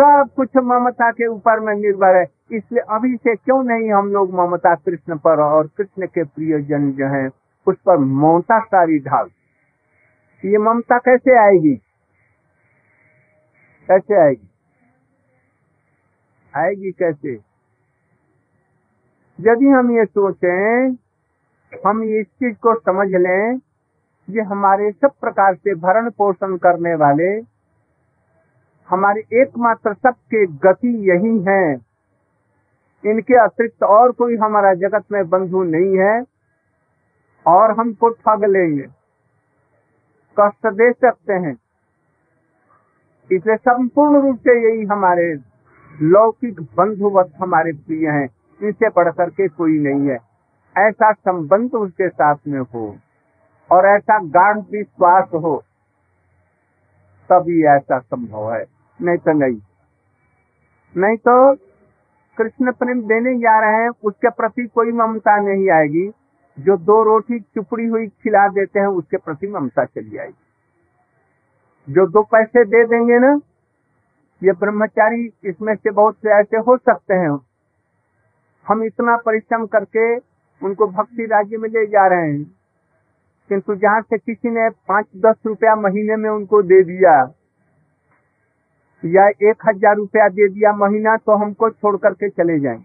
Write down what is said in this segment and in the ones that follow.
सब कुछ ममता के ऊपर में निर्भर है। इसलिए अभी से क्यों नहीं हम लोग ममता कृष्ण पर और कृष्ण के प्रियजन जो हैं, उस पर ममता सारी ढाल। ये ममता कैसे आएगी? कैसे आएगी? आएगी कैसे? यदि हम ये सोचें, हम इस चीज़ को समझ लें, ये हमारे सब प्रकार से भरण पोषण करने वाले हमारे एकमात्र सबके गति यही है। इनके अतिरिक्त और कोई हमारा जगत में बंधु नहीं है और हमको ठग लेंगे। कष्ट दे सकते हैं। इसलिए संपूर्ण रूप से यही हमारे लौकिक बंधुवत हमारे प्रिय हैं। इनसे बढ़ करके कोई नहीं है। ऐसा संबंध उसके साथ में हो और ऐसा गाढ़ विश्वास हो, तभी ऐसा संभव है। नहीं तो नहीं नहीं तो कृष्ण प्रेम देने जा रहे हैं, उसके प्रति कोई ममता नहीं आएगी। जो दो रोटी चुपड़ी हुई खिला देते हैं, उसके प्रति ममता चली आएगी। जो दो पैसे दे देंगे ना, ये ब्रह्मचारी इसमें से बहुत से ऐसे हो सकते हैं। हम इतना परिश्रम करके उनको भक्ति राज्य में ले जा रहे हैं, किंतु जहाँ से किसी ने पाँच दस रुपया महीने में उनको दे दिया या एक हज़ार रुपया दे दिया महीना तो हमको छोड़ करके चले जाएँ?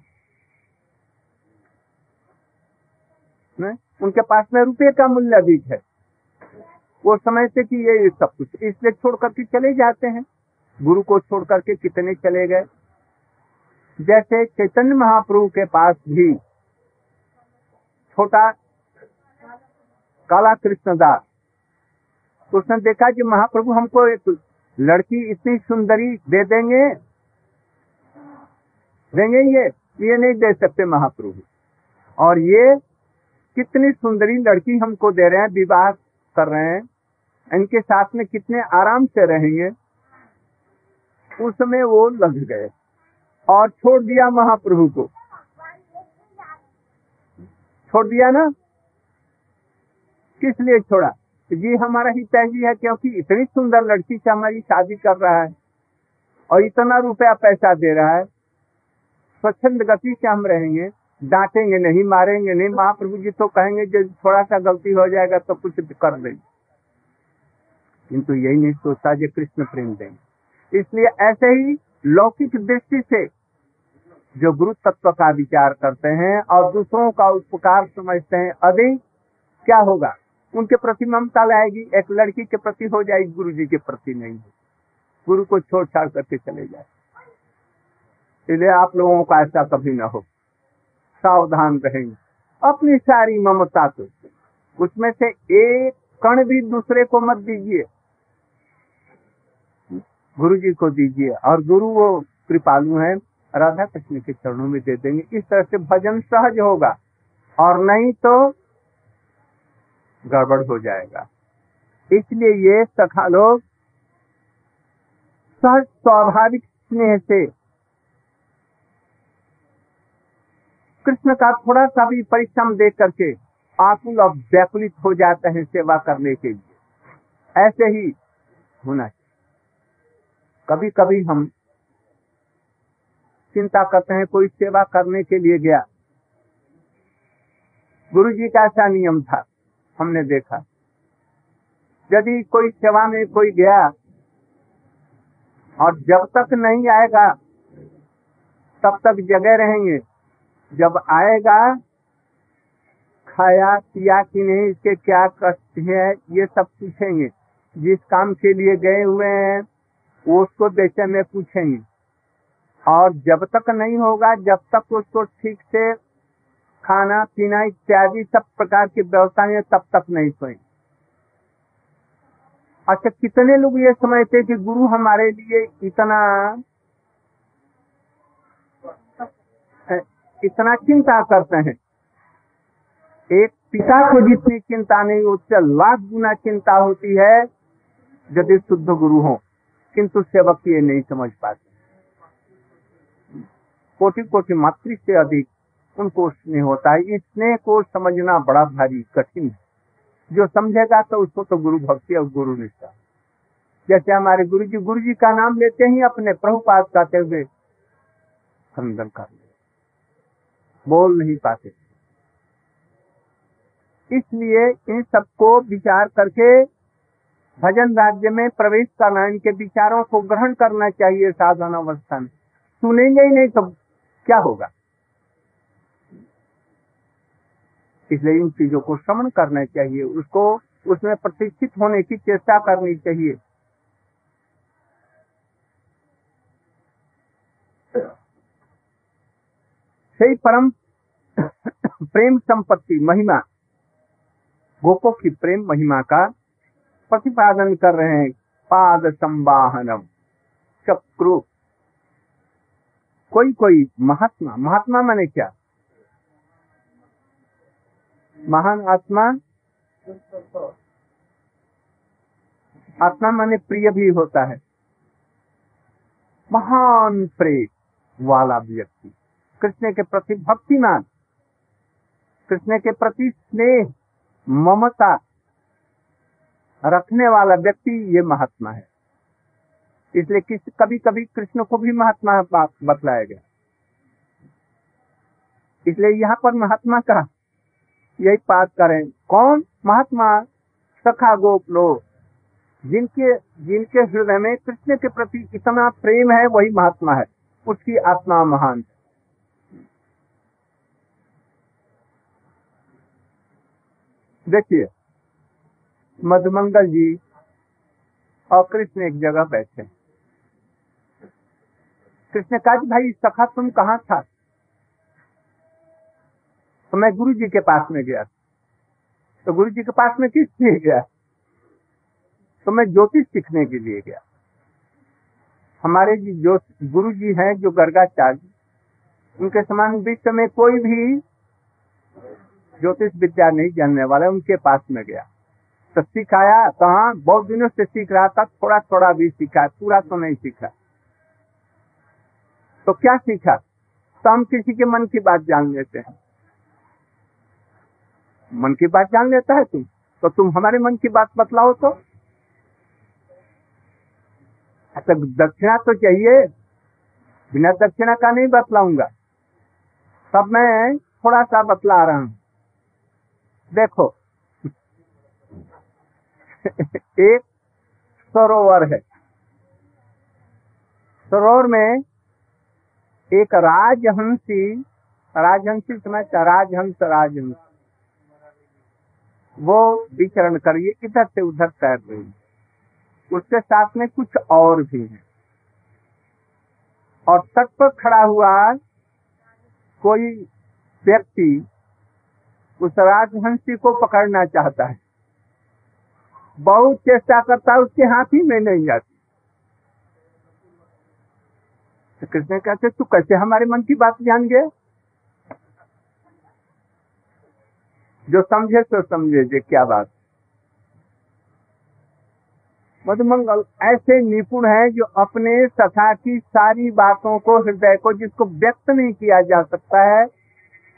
उनके पास में रुपये का मूल्य अधिक है। वो समय से कि ये सब कुछ, इसलिए छोड़ करके चले जाते हैं। गुरु को छोड़ करके कितने चले गए? जैसे चैतन्य महाप्रभु के पास भी छोटा काला कृष्णदास, उसने देखा कि महाप्रभु हमको एक लड़की इतनी सुंदरी दे देंगे। देंगे ये ये नहीं दे सकते महाप्रभु और ये कितनी सुंदरी लड़की हमको दे रहे हैं, विवाह कर रहे हैं। इनके साथ में कितने आराम से रहेंगे। उसमें वो लग गए। और छोड़ दिया महाप्रभु को। छोड़ दिया ना? किस लिए छोड़ा? ये हमारा ही तहजी है, क्योंकि इतनी सुंदर लड़की से हमारी शादी कर रहा है और इतना रुपया पैसा दे रहा है। स्वच्छंद गति से हम रहेंगे, डांटेंगे नहीं, मारेंगे नहीं, महाप्रभु जी तो कहेंगे जब थोड़ा सा गलती हो जाएगा तो कुछ कर देंगे। किंतु यही नहीं सोचता जो कृष्ण प्रेम देंगे। इसलिए ऐसे ही लौकिक दृष्टि से जो गुरु तत्व का विचार करते हैं और दूसरों का उपकार समझते हैं अधिक क्या होगा? उनके प्रति ममता लाएगी, एक लड़की के प्रति हो जाएगी गुरु जी के प्रति नहीं गुरु को छोड़ छाड़ करके चले जाए। इसलिए आप लोगों का ऐसा कभी ना हो। सावधान रहेंगे अपनी सारी ममता तो उसमें से एक कण भी दूसरे को मत दीजिए। गुरु जी को दीजिए। और गुरु वो कृपालु हैं। राधा कृष्ण के चरणों में दे देंगे। इस तरह से भजन सहज होगा। और नहीं तो गड़बड़ हो जाएगा। इसलिए ये सखा लोग सहज स्वाभाविक स्नेह से कृष्ण का थोड़ा सा भी परिश्रम देख करके आकुल और व्याकुलित हो जाते हैं सेवा करने के लिए। ऐसे ही होना चाहिए। कभी कभी हम चिंता करते हैं, कोई सेवा करने के लिए गया। गुरु जी का ऐसा नियम था। हमने देखा। यदि कोई सेवा में कोई गया और जब तक नहीं आएगा, तब तक जगह रहेंगे। जब आएगा, खाया पिया कि नहीं, इसके क्या कष्ट है, ये सब पूछेंगे। जिस काम के लिए गए हुए हैं, वो उसको देते में पूछेंगे। और जब तक नहीं होगा, जब तक उसको ठीक से खाना, पीना इत्यादि सब प्रकार की व्यवस्थाएँ तब तक नहीं सोए अच्छा कितने लोग ये समझते कि गुरु हमारे लिए इतना इतना चिंता करते हैं? एक पिता को जितनी चिंता नहीं उससे लाख गुना चिंता होती है, यदि शुद्ध गुरु हो, किंतु सेवक ये नहीं समझ पाते। कोटि कोटि मातृ से अधिक उनको स्नेह होता है। स्नेह को समझना बड़ा भारी कठिन है। जो समझेगा तो उसको तो गुरु भक्ति और गुरु निष्ठा। जैसे हमारे गुरु जी गुरु जी का नाम लेते ही अपने प्रभुपाद कहते हुए खंडन कर बोल नहीं पाते। इसलिए इन सबको विचार करके भजन राज्य में प्रवेश करना, इनके विचारों को ग्रहण करना चाहिए साधन अवस्था में। सुनेंगे ही नहीं तो क्या होगा? इसलिए इन चीज़ों को श्रवण करना चाहिए, उसको उसमें प्रतिष्ठित होने की चेष्टा करनी चाहिए। सही परम प्रेम संपत्ति, महिमा, गोपो की प्रेम महिमा का प्रतिपादन कर रहे हैं। पाद संवाहनम चक्रु कोई कोई महात्मा महात्मा मैंने क्या? महान आत्मा? आत्मा माने प्रिय भी होता है। महान प्रेम वाला व्यक्ति। कृष्ण के प्रति भक्तिमान, कृष्ण के प्रति स्नेह, ममता रखने वाला व्यक्ति ये महात्मा है। इसलिए किस कभी कभी कृष्ण को भी महात्मा बतलाया गया। इसलिए यहाँ पर महात्मा का यही बात करें। कौन? महात्मा सखा गोप लोग। जिनके जिनके हृदय में कृष्ण के प्रति इतना प्रेम है, वही महात्मा है। उसकी आत्मा महान देखिए, मधुमंगल जी और कृष्ण एक जगह बैठे कृष्ण कहा भाई, सखा, तुम कहा था? तो मैं गुरु जी के पास में गया तो गुरु जी के पास में किस लिए गया? तो मैं ज्योतिष सीखने के लिए गया। हमारे जी जो गुरु जी हैं जो गर्गाचार्य। उनके समान विश्व में कोई भी ज्योतिष विद्या नहीं जानने वाला, उनके पास में गया। तो सिखाया कहा बहुत दिनों से सीख रहा था थोड़ा थोड़ा भी सीखा, पूरा तो नहीं सीखा। तो क्या सीखा? तो हम किसी के मन की बात जान लेते हैं। मन की बात जान लेता है तुम। तो तुम हमारे मन की बात बतलाओ तो। अच्छा दक्षिणा तो चाहिए। बिना दक्षिणा का नहीं बतलाऊँगा। तब मैं थोड़ा सा बतला रहा हूँ। देखो। एक सरोवर है। सरोवर में एक राजहंसी राजहंसी समझ राजहंस राजहंस। वो विचरण करिए इधर से उधर तैर रही उसके साथ में कुछ और भी है। और तट पर खड़ा हुआ कोई व्यक्ति उस राजहंसी को पकड़ना चाहता है। बहुत चेष्टा करता है, उसके हाथ ही में नहीं जाती तो कृष्ण कहते, तू कैसे हमारे मन की बात जान गए जो समझे तो समझे, जे क्या बात मधुमंगल ऐसे निपुण है जो अपने सखा की सारी बातों को, हृदय को, जिसको व्यक्त नहीं किया जा सकता है,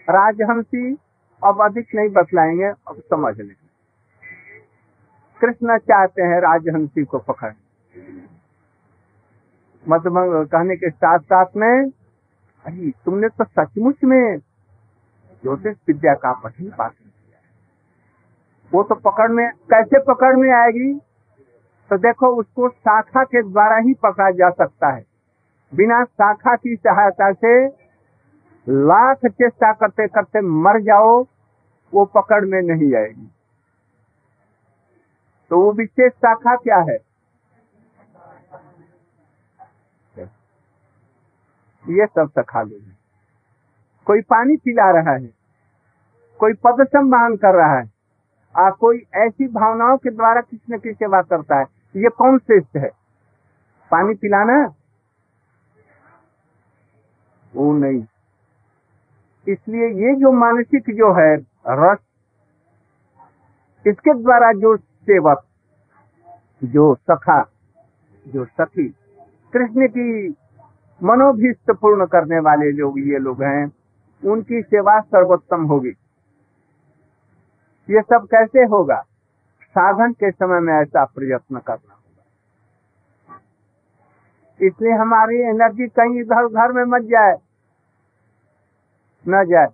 राजहंसी अब अधिक नहीं बतलाएँगे, अब समझ लें। कृष्ण चाहते हैं राजहंसी को पकड़ मधुमंगल कहने के साथ साथ में, अरे, तुमने तो सचमुच में ज्योतिष विद्या का पठन किया। वो तो पकड़ में, कैसे पकड़ में आएगी? तो देखो, उसको शाखा के द्वारा ही पकड़ा जा सकता है। बिना शाखा की सहायता से लाख चेष्टा करते करते मर जाओ, वो पकड़ में नहीं आएगी। तो वो विशेष शाखा क्या है? ये सब सखा लोग कोई पानी पिला रहा है, कोई पद सम्मान कर रहा है आ, कोई ऐसी भावनाओं के द्वारा न किसी सेवा करता है ये कौन श्रेष्ठ है? पानी पिलाना? वो नहीं। इसलिए ये जो मानसिक जो है, रस, इसके द्वारा जो सेवक, जो सखा, जो सखी, कृष्ण की मनोभीष्ट पूर्ण करने वाले लोग, ये लोग हैं, उनकी सेवा सर्वोत्तम होगी। ये सब कैसे होगा? साधन के समय में ऐसा प्रयत्न करना होगा। इसलिए हमारी एनर्जी कहीं इधर उधर में मत जाए। न जाए।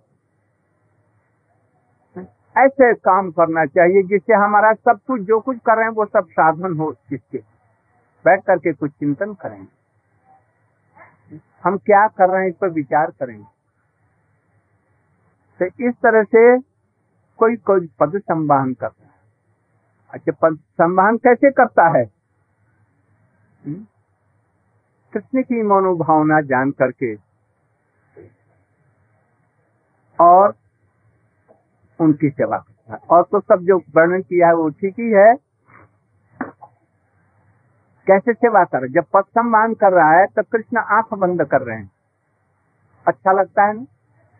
ऐसे काम करना चाहिए जिससे हमारा सब कुछ, जो कुछ कर रहे हैं, वो सब साधन हो जिसके बैठ करके कुछ चिंतन करेंगे हम क्या कर रहे हैं इस पर विचार करेंगे तो इस तरह से कोई कोई पद संवाहन करता है। अच्छा पद संवाहन कैसे करता है? हम्म? कृष्ण की मनोभावना जान करके और उनकी सेवा करता है। और तो सब जो वर्णन किया है वो ठीक ही है। कैसे सेवा कर? जब पद सम्मान कर रहा है तो कृष्ण आँख बंद कर रहे हैं। अच्छा लगता है ना?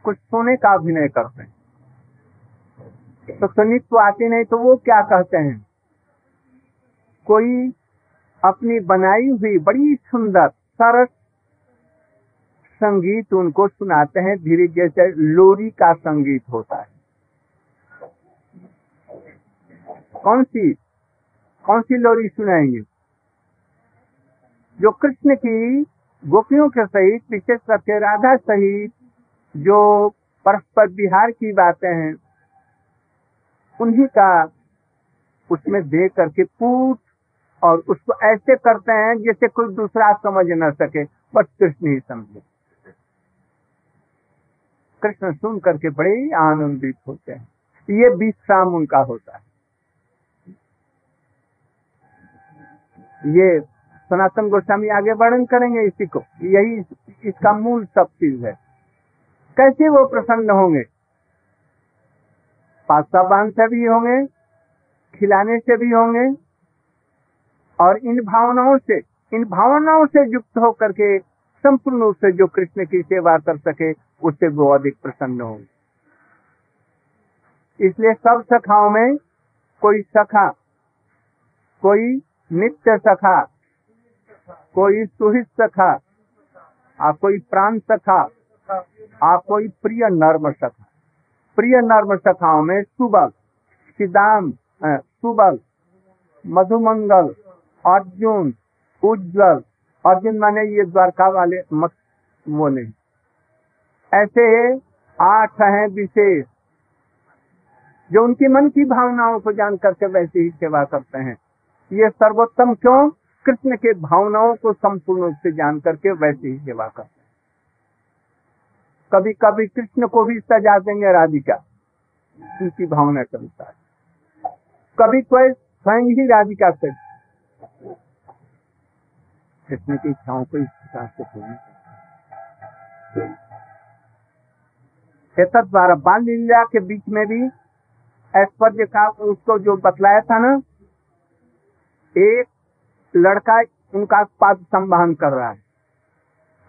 कुछ सोने का अभिनय करते हैं। तो सुनित तो आती नहीं तो वो क्या कहते हैं? कोई अपनी बनाई हुई बड़ी सुंदर, सरस संगीत उनको सुनाते हैं, धीरे जैसे लोरी का संगीत होता है। कौन सी कौन सी लोरी सुनाएँगे? जो कृष्ण की गोपियों के सहित, विशेष करके राधा सहित, जो परस्पर बिहार की बातें हैं उन्हीं का उसमें दे करके पूट और उसको ऐसे करते हैं जैसे कोई दूसरा समझ न सके, बस कृष्ण ही समझे। कृष्ण सुन करके बड़े आनंदित होते हैं। ये विश्राम उनका होता है। ये सनातन गोस्वामी आगे वर्णन करेंगे इसी को। यही इसका मूल सब चीज़ है। कैसे वो प्रसन्न होंगे? पास्ता बाँध से भी होंगे, खिलाने से भी होंगे, और इन भावनाओं से, इन भावनाओं से युक्त होकर के, संपूर्ण रूप से जो कृष्ण की सेवा कर सके, उससे वो अधिक प्रसन्न होंगे। इसलिए सब सखाओं में कोई सखा, कोई नित्य सखा, कोई सुहित सखा आ कोई प्राण सखा आ कोई प्रिय नर्म सखा। प्रिय नर्म सखाओं में सुबल सिदाम सुबल, मधुमंगल, अर्जुन, उज्जवल, अर्जुन माने ये द्वारका वाले मत, वो नहीं। ऐसे आठ हैं विशेष, जो उनकी मन की भावनाओं को जान करके वैसे ही सेवा करते हैं। ये सर्वोत्तम क्यों? कृष्ण के भावनाओं को संपूर्ण रूप से जान करके वैसे ही सेवा करते कभी कभी कृष्ण को भी सजा देंगे राधिका। उनकी भावना के अनुसार। कभी कोई स्वयं ही राधिका से कृष्ण की इच्छाओं को इस प्रकार से पूर्ण द्वारा बाल लीला के बीच में भी ऐश्वर्य का उसको जो बतलाया था ना, एक लड़का उनका पाद संवाहन कर रहा है।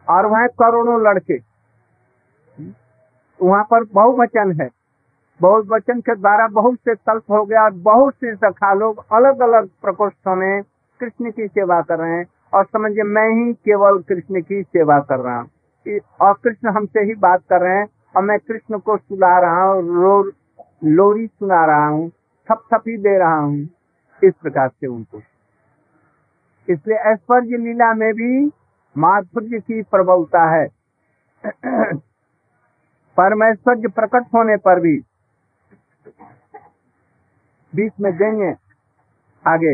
और वह करोड़ों लड़के वहाँ पर बहुवचन है। बहुवचन के द्वारा बहुत से तल्प हो गया और बहुत से सखा लोग अलग अलग प्रकोष्ठों में कृष्ण की सेवा कर रहे हैं। और समझिए, मैं ही केवल कृष्ण की सेवा कर रहा हूँ। और कृष्ण हमसे ही बात कर रहे हैं और मैं कृष्ण को सुला रहा हूँ लोरी सुना रहा हूँ थप थपी दे रहा हूँ इस प्रकार से उनको। इसलिए ऐश्वर्य लीला में भी माधुर्य की प्रबलता है। परमेश्वर्य प्रकट होने पर भी बीच में देंगे आगे।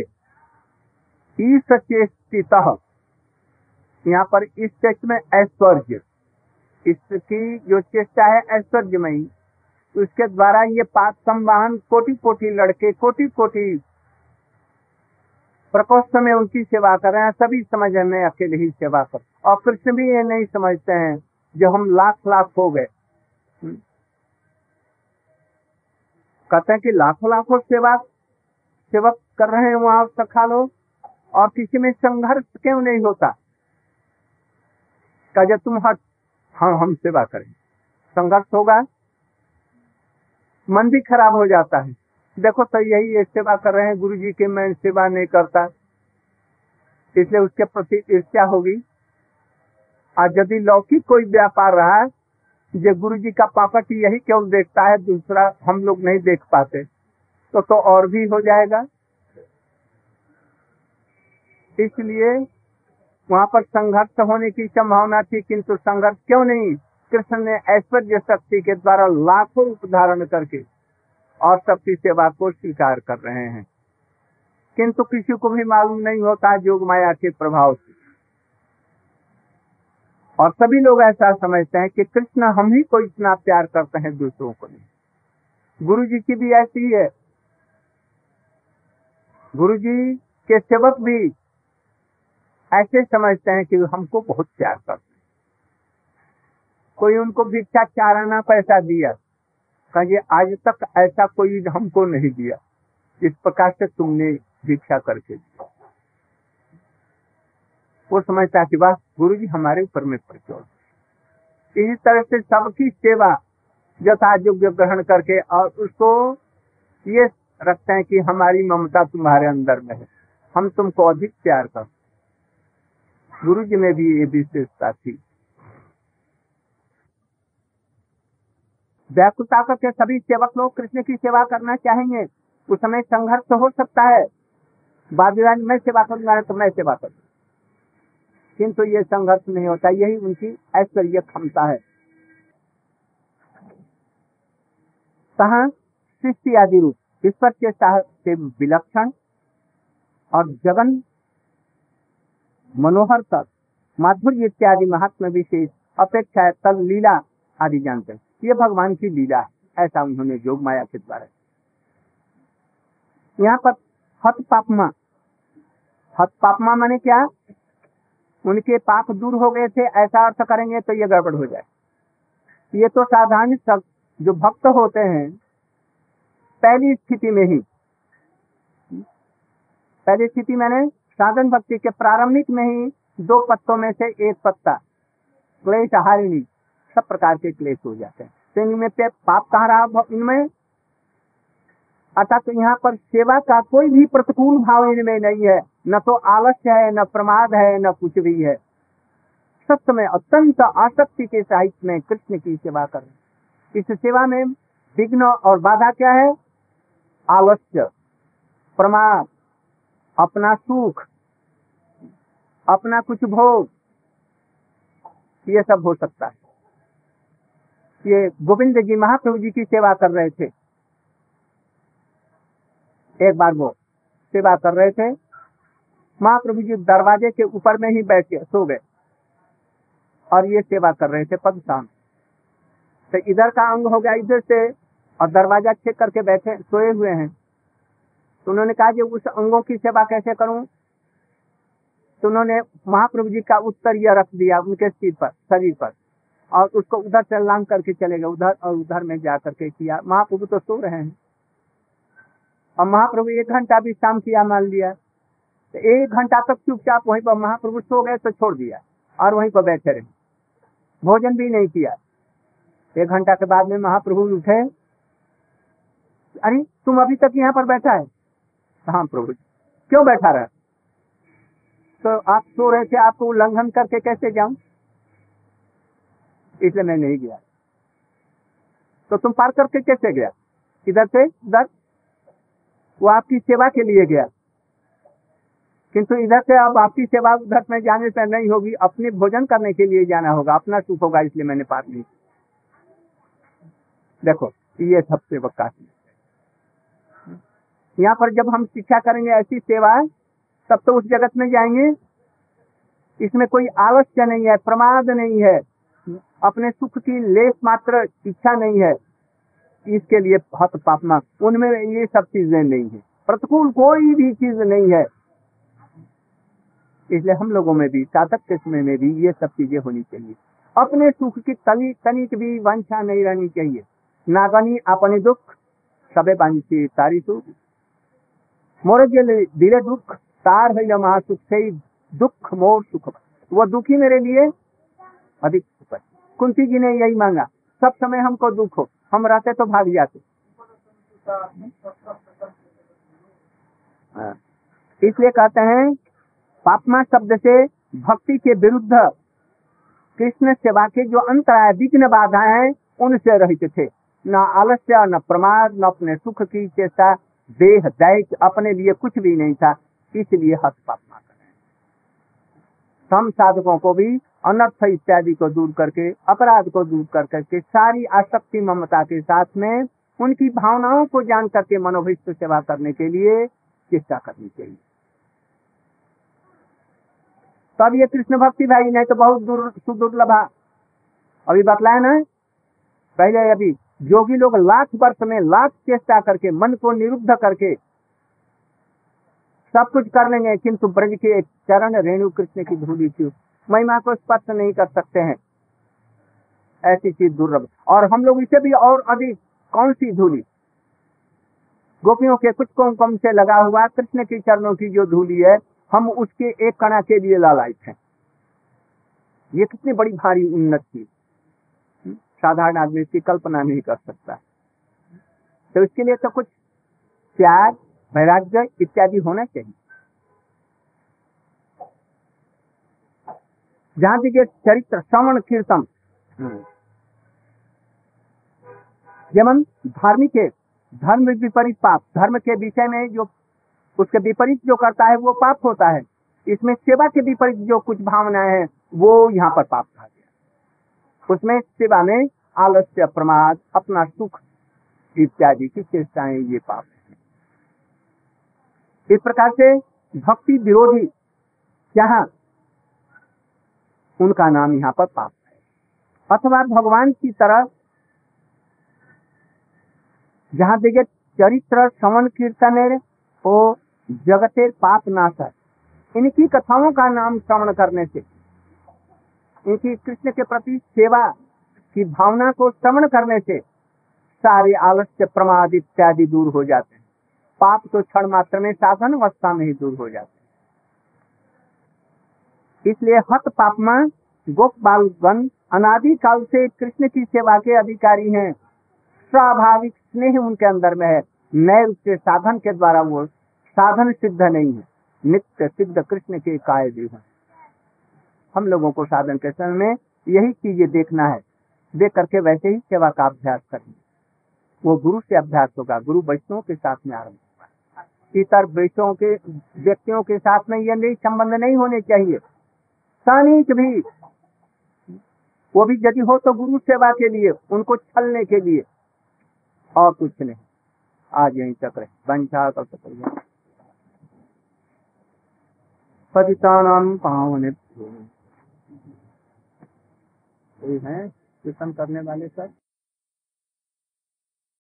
ईस चेष्टित यहाँ पर इस टेस्ट में ऐश्वर्य। इसकी जो चेष्टा है ऐश्वर्यमयी इसके द्वारा ये पाप संवाहन कोटि कोटि लड़के कोटि कोटि प्रकोष्ठ में उनकी सेवा कर रहे हैं, सभी समझ में अकेले ही सेवा कर। और कृष्ण भी ये नहीं समझते हैं, जो हम लाख लाख हो गए। कहते हैं कि लाखों लाखों सेवा, सेवक कर रहे हैं वहाँ सखा लोग, और किसी में संघर्ष क्यों नहीं होता? कहा तुम हट हाँ हम सेवा करें। संघर्ष होगा, मन भी खराब हो जाता है। देखो तो यही ये सेवा कर रहे हैं गुरु जी के मैं सेवा नहीं करता। इसलिए उसके प्रति ईर्ष्या होगी? आज यदि लौकिक कोई व्यापार रहा जो गुरु जी का पापट यही केवल देखता है, दूसरा हम लोग नहीं देख पाते। तो तो और भी हो जाएगा। इसलिए वहाँ पर संघर्ष होने की संभावना थी, किंतु संघर्ष क्यों नहीं? कृष्ण ने ऐश्वर्य शक्ति के द्वारा लाखों रूप धारण करके और सबकी सेवा को स्वीकार कर रहे हैं। किंतु किसी को भी मालूम नहीं होता योग माया के प्रभाव से। और सभी लोग ऐसा समझते हैं कि कृष्ण हम ही को इतना प्यार करते हैं दूसरों को नहीं। गुरु जी की भी ऐसी है गुरु जी के सेवक भी ऐसे समझते हैं कि हमको बहुत प्यार करते हैं। कोई उनको भिक्षा चाराना पैसा दिया कहिए आज तक ऐसा कोई हमको नहीं दिया। इस प्रकार से तुमने भिक्षा करके दिया वो समझता कि बस गुरु जी हमारे ऊपर में प्रचोर इसी तरह से सबकी सेवा यथा योग्य ग्रहण करके और उसको ये रखते हैं कि हमारी ममता तुम्हारे अंदर में है। हम तुमको अधिक प्यार कर गुरु जी में भी ये विशेषता थी। व्याकुलता करके सभी सेवक लोग कृष्ण की सेवा करना चाहेंगे? उस समय संघर्ष हो सकता है। बाबीराज, मैं सेवा करूँगा तो मैं सेवा करूँ किंतु ये संघर्ष नहीं होता, यही उनकी ऐश्वर्य क्षमता है। कहा सृष्टि आदि रूप ईश्वर के से विलक्षण और जगन, मनोहर तक, माधुर्य इत्यादि महात्मा विशेष, अपेक्षा तल लीला आदि जानते हैं। ये भगवान की लीला है, ऐसा उन्होंने योग माया के द्वारा। यहाँ पर हत पापमा हत पापमा माने क्या? उनके पाप दूर हो गए थे, ऐसा अर्थ करेंगे तो ये गड़बड़ हो जाए। ये तो साधारण जो भक्त होते हैं, पहली स्थिति में ही, पहली स्थिति मैंने साधन भक्ति के प्रारंभिक में ही दो पत्तों में से एक पत्ता, क्लेश, हारिणी, सब प्रकार के क्लेश हो जाते हैं। तो इनमें पाप कहाँ रहा? इनमें अर्थात तो यहाँ पर सेवा का कोई भी प्रतिकूल भाव इनमें नहीं है। न तो आलस्य है, न प्रमाद है, न कुछ भी है। सत्य में अत्यंत आसक्ति के साहित्य में कृष्ण की सेवा कर इस सेवा में विघ्न और बाधा क्या है? आलस्य, प्रमाद, अपना सुख, अपना कुछ भोग, ये सब हो सकता है। ये गोविंद जी महाप्रभु जी की सेवा कर रहे थे। एक बार वो सेवा कर रहे थे। महाप्रभु जी दरवाजे के ऊपर में ही बैठ के सो गए और ये सेवा कर रहे थे पद पदशान तो इधर का अंग हो गया इधर से और दरवाज़ा चेक करके बैठे, सोए हुए हैं। तो उन्होंने कहा कि उस अंगों की सेवा कैसे करूँ? तो उन्होंने महाप्रभु जी का उत्तर यह रख दिया उनके सिर पर, शरीर पर और उसको उधर से लांग करके चले गए, उधर और उधर में जा करके किया। महाप्रभु तो सो रहे हैं। और महाप्रभु एक घंटा विश्राम किया मान लिया। तो एक घंटा तक चुपचाप वहीं पर महाप्रभु सो गए तो छोड़ दिया और वहीं पर बैठे रहे। भोजन भी नहीं किया। एक घंटा के बाद में महाप्रभु उठे। अरे, तुम अभी तक यहाँ पर बैठा है? हाँ प्रभु क्यों बैठा रहा? तो आप सो रहे थे, आपको उल्लंघन करके कैसे जाऊँ? इसलिए मैं नहीं गया। तो तुम पार करके कैसे गया? इधर से उधर वो आपकी सेवा के लिए गया। किंतु इधर से अब आपकी सेवा उधर में जाने से नहीं होगी, अपने भोजन करने के लिए जाना होगा, अपना सुख होगा, इसलिए मैंने पार नहीं देखो, ये सब सेवक का यहाँ पर जब हम शिक्षा करेंगे, ऐसी सेवा तब तो उस जगत में जाएँगे। इसमें कोई आलस्य नहीं है, प्रमाद नहीं है। अपने सुख की लेस मात्र इच्छा नहीं है। इसके लिए हत पापना। उनमें ये सब चीज़ें नहीं है। प्रतिकूल कोई भी चीज़ नहीं है। इसलिए हम लोगों में भी, साधक समय में भी ये सब चीज़ें होनी चाहिए। अपने सुख की तनी, तनिक भी वंशा नहीं रहनी चाहिए। नागनी अपने दुख, सबे बांची तारी सुख। मोर दिले दुख, तार है महासुख से दुख, मोर सुख। वो दुखी मेरे लिए अधिक सुख कुंती जी ने यही मांगा, सब समय हमको दुख हो। हम रहते तो भाग जाते। हाँ। इसलिए कहते हैं, पापमा शब्द से भक्ति के विरुद्ध कृष्ण सेवा के जो अंतराय विघ्न बाधा है, उनसे रहित थे। न आलस्य, न प्रमाद, न अपने सुख की चेष्टा, देह दैत अपने लिए कुछ भी नहीं था, इसलिए हत पापमा सम साधकों को भी अनर्थ इत्यादि को दूर करके, अपराध को दूर कर करके, सारी आसक्ति ममता के साथ में उनकी भावनाओं को जान करके मनोभिष्ट सेवा करने के लिए चेष्टा करनी चाहिए। तब ये कृष्ण भक्ति भाई नहीं तो बहुत दूर, सुदुर्लभा अभी बतलाया ना? पहले अभी जोगी लोग लाख वर्ष में लाख चेष्टा करके, मन को निरुद्ध करके सब कुछ कर लेंगे, किंतु ब्रज के चरण रेणु कृष्ण की धूली थी महिमा को स्पर्श नहीं कर सकते हैं। ऐसी चीज़ दुर्लभ। और हम लोग इसे भी और अधिक, कौन सी धूली? गोपियों के कुछ कुमकुम से लगा हुआ कृष्ण के चरणों की जो धूली है, हम उसके एक कणा के लिए लालायित हैं। ये कितनी बड़ी भारी उन्नत चीज़। साधारण आदमी इसकी कल्पना नहीं कर सकता। तो इसके लिए तो कुछ त्याग वैराग्य इत्यादि होना चाहिए। जहाँ देखिए चरित्र श्रवण कीर्तन जेमन धार्मिक है धर्म विपरीत पाप धर्म के विषय में जो उसके विपरीत जो करता है वो पाप होता है। इसमें सेवा के विपरीत जो कुछ भावनाएँ हैं वो यहाँ पर पाप कहा गया उसमें सेवा में आलस्य प्रमाद अपना सुख इत्यादि की चेष्टाएँ ये पाप है। इस प्रकार से भक्ति विरोधी जहाँ उनका नाम यहाँ पर पाप है। अथवा भगवान की तरह जहाँ देखिए चरित्र, श्रवण, कीर्तन ओ जगते पाप नाशक, इनकी कथाओं का नाम श्रवण करने से, इनकी कृष्ण के प्रति सेवा की भावना को श्रवण करने से सारे आलस्य, प्रमाद इत्यादि दूर हो जाते हैं। पाप तो क्षण मात्र में साधन अवस्था में ही दूर हो जाते इसलिए हत पापमा गोप बालगन अनादि काल से कृष्ण की सेवा के अधिकारी हैं। स्वाभाविक स्नेह उनके अंदर में है। नए रूप से साधन के द्वारा वो साधन सिद्ध नहीं है। नित्य सिद्ध कृष्ण के काय भी है। हम लोगों को साधन के समय में यही चीज़ें देखना है। देख करके वैसे ही सेवा का अभ्यास करेंगे वो गुरु से अभ्यास होगा। गुरु वैष्णव के साथ में आरंभ। इतर वैष्णव के, व्यक्तियों के साथ में ये नहीं, संबंध नहीं होने चाहिए। सानिक भी, वो भी यदि हो तो गुरु सेवा के लिए, उनको छलने के लिए। और कुछ नहीं। आज यही तक रहे। वंशा कल्प पतितानाम पावन। है? करने वाले सब